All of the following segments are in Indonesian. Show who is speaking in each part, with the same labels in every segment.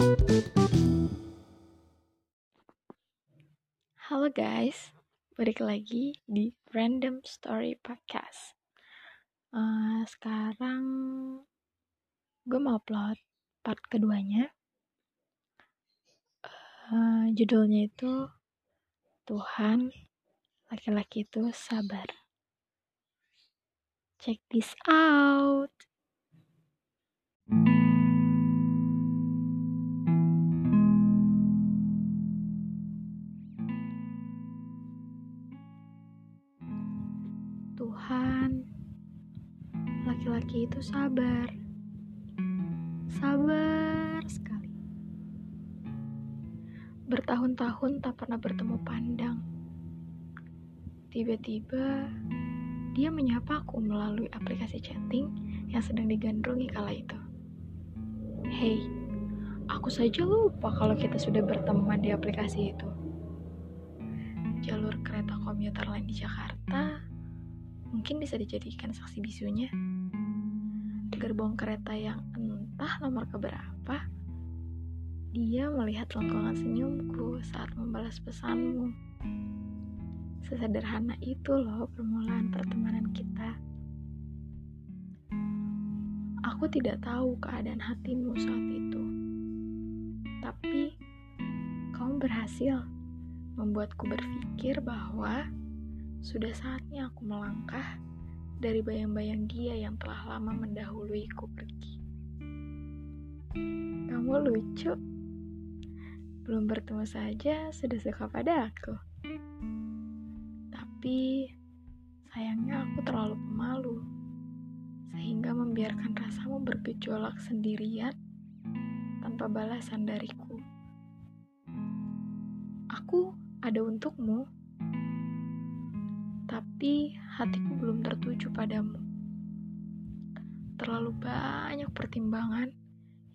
Speaker 1: Halo guys, balik lagi di Random Story Podcast. Uh, sekarang gue mau upload part keduanya. Uh, judulnya itu Tuhan, laki-laki itu sabar. Check this out. Tuhan, laki-laki itu sabar. Sabar sekali. Bertahun-tahun tak pernah bertemu pandang. Tiba-tiba, dia menyapa aku melalui aplikasi chatting yang sedang digandrungi kala itu. Hey, aku saja lupa kalau kita sudah berteman di aplikasi itu. Jalur kereta komuter lain di Jakarta mungkin bisa dijadikan saksi bisunya. Gerbong kereta yang entah nomor keberapa, dia melihat lengkungan senyumku saat membalas pesanmu. Sesederhana itu loh permulaan pertemanan kita. Aku tidak tahu keadaan hatimu saat itu. Tapi, kamu berhasil membuatku berpikir bahwa sudah saatnya aku melangkah dari bayang-bayang dia yang telah lama mendahuluiku pergi. Kamu lucu. Belum bertemu saja sudah suka pada aku. Tapi sayangnya aku terlalu pemalu sehingga membiarkan rasamu bergejolak sendirian tanpa balasan dariku. Aku ada untukmu tapi hatiku belum tertuju padamu. Terlalu banyak pertimbangan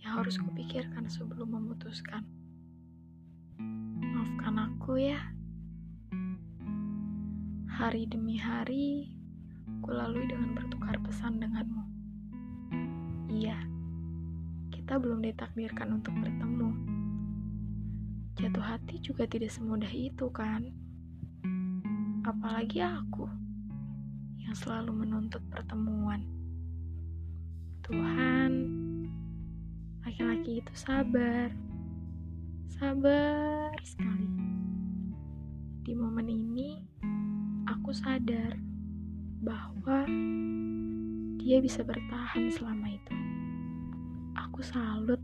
Speaker 1: yang harus kupikirkan sebelum memutuskan. Maafkan aku ya. Hari demi hari, kulalui dengan bertukar pesan denganmu. Iya, kita belum ditakdirkan untuk bertemu. Jatuh hati juga tidak semudah itu, kan? Apalagi aku yang selalu menuntut pertemuan. Tuhan, laki-laki itu sabar, sabar sekali. Di momen ini, aku sadar bahwa dia bisa bertahan selama itu. Aku salut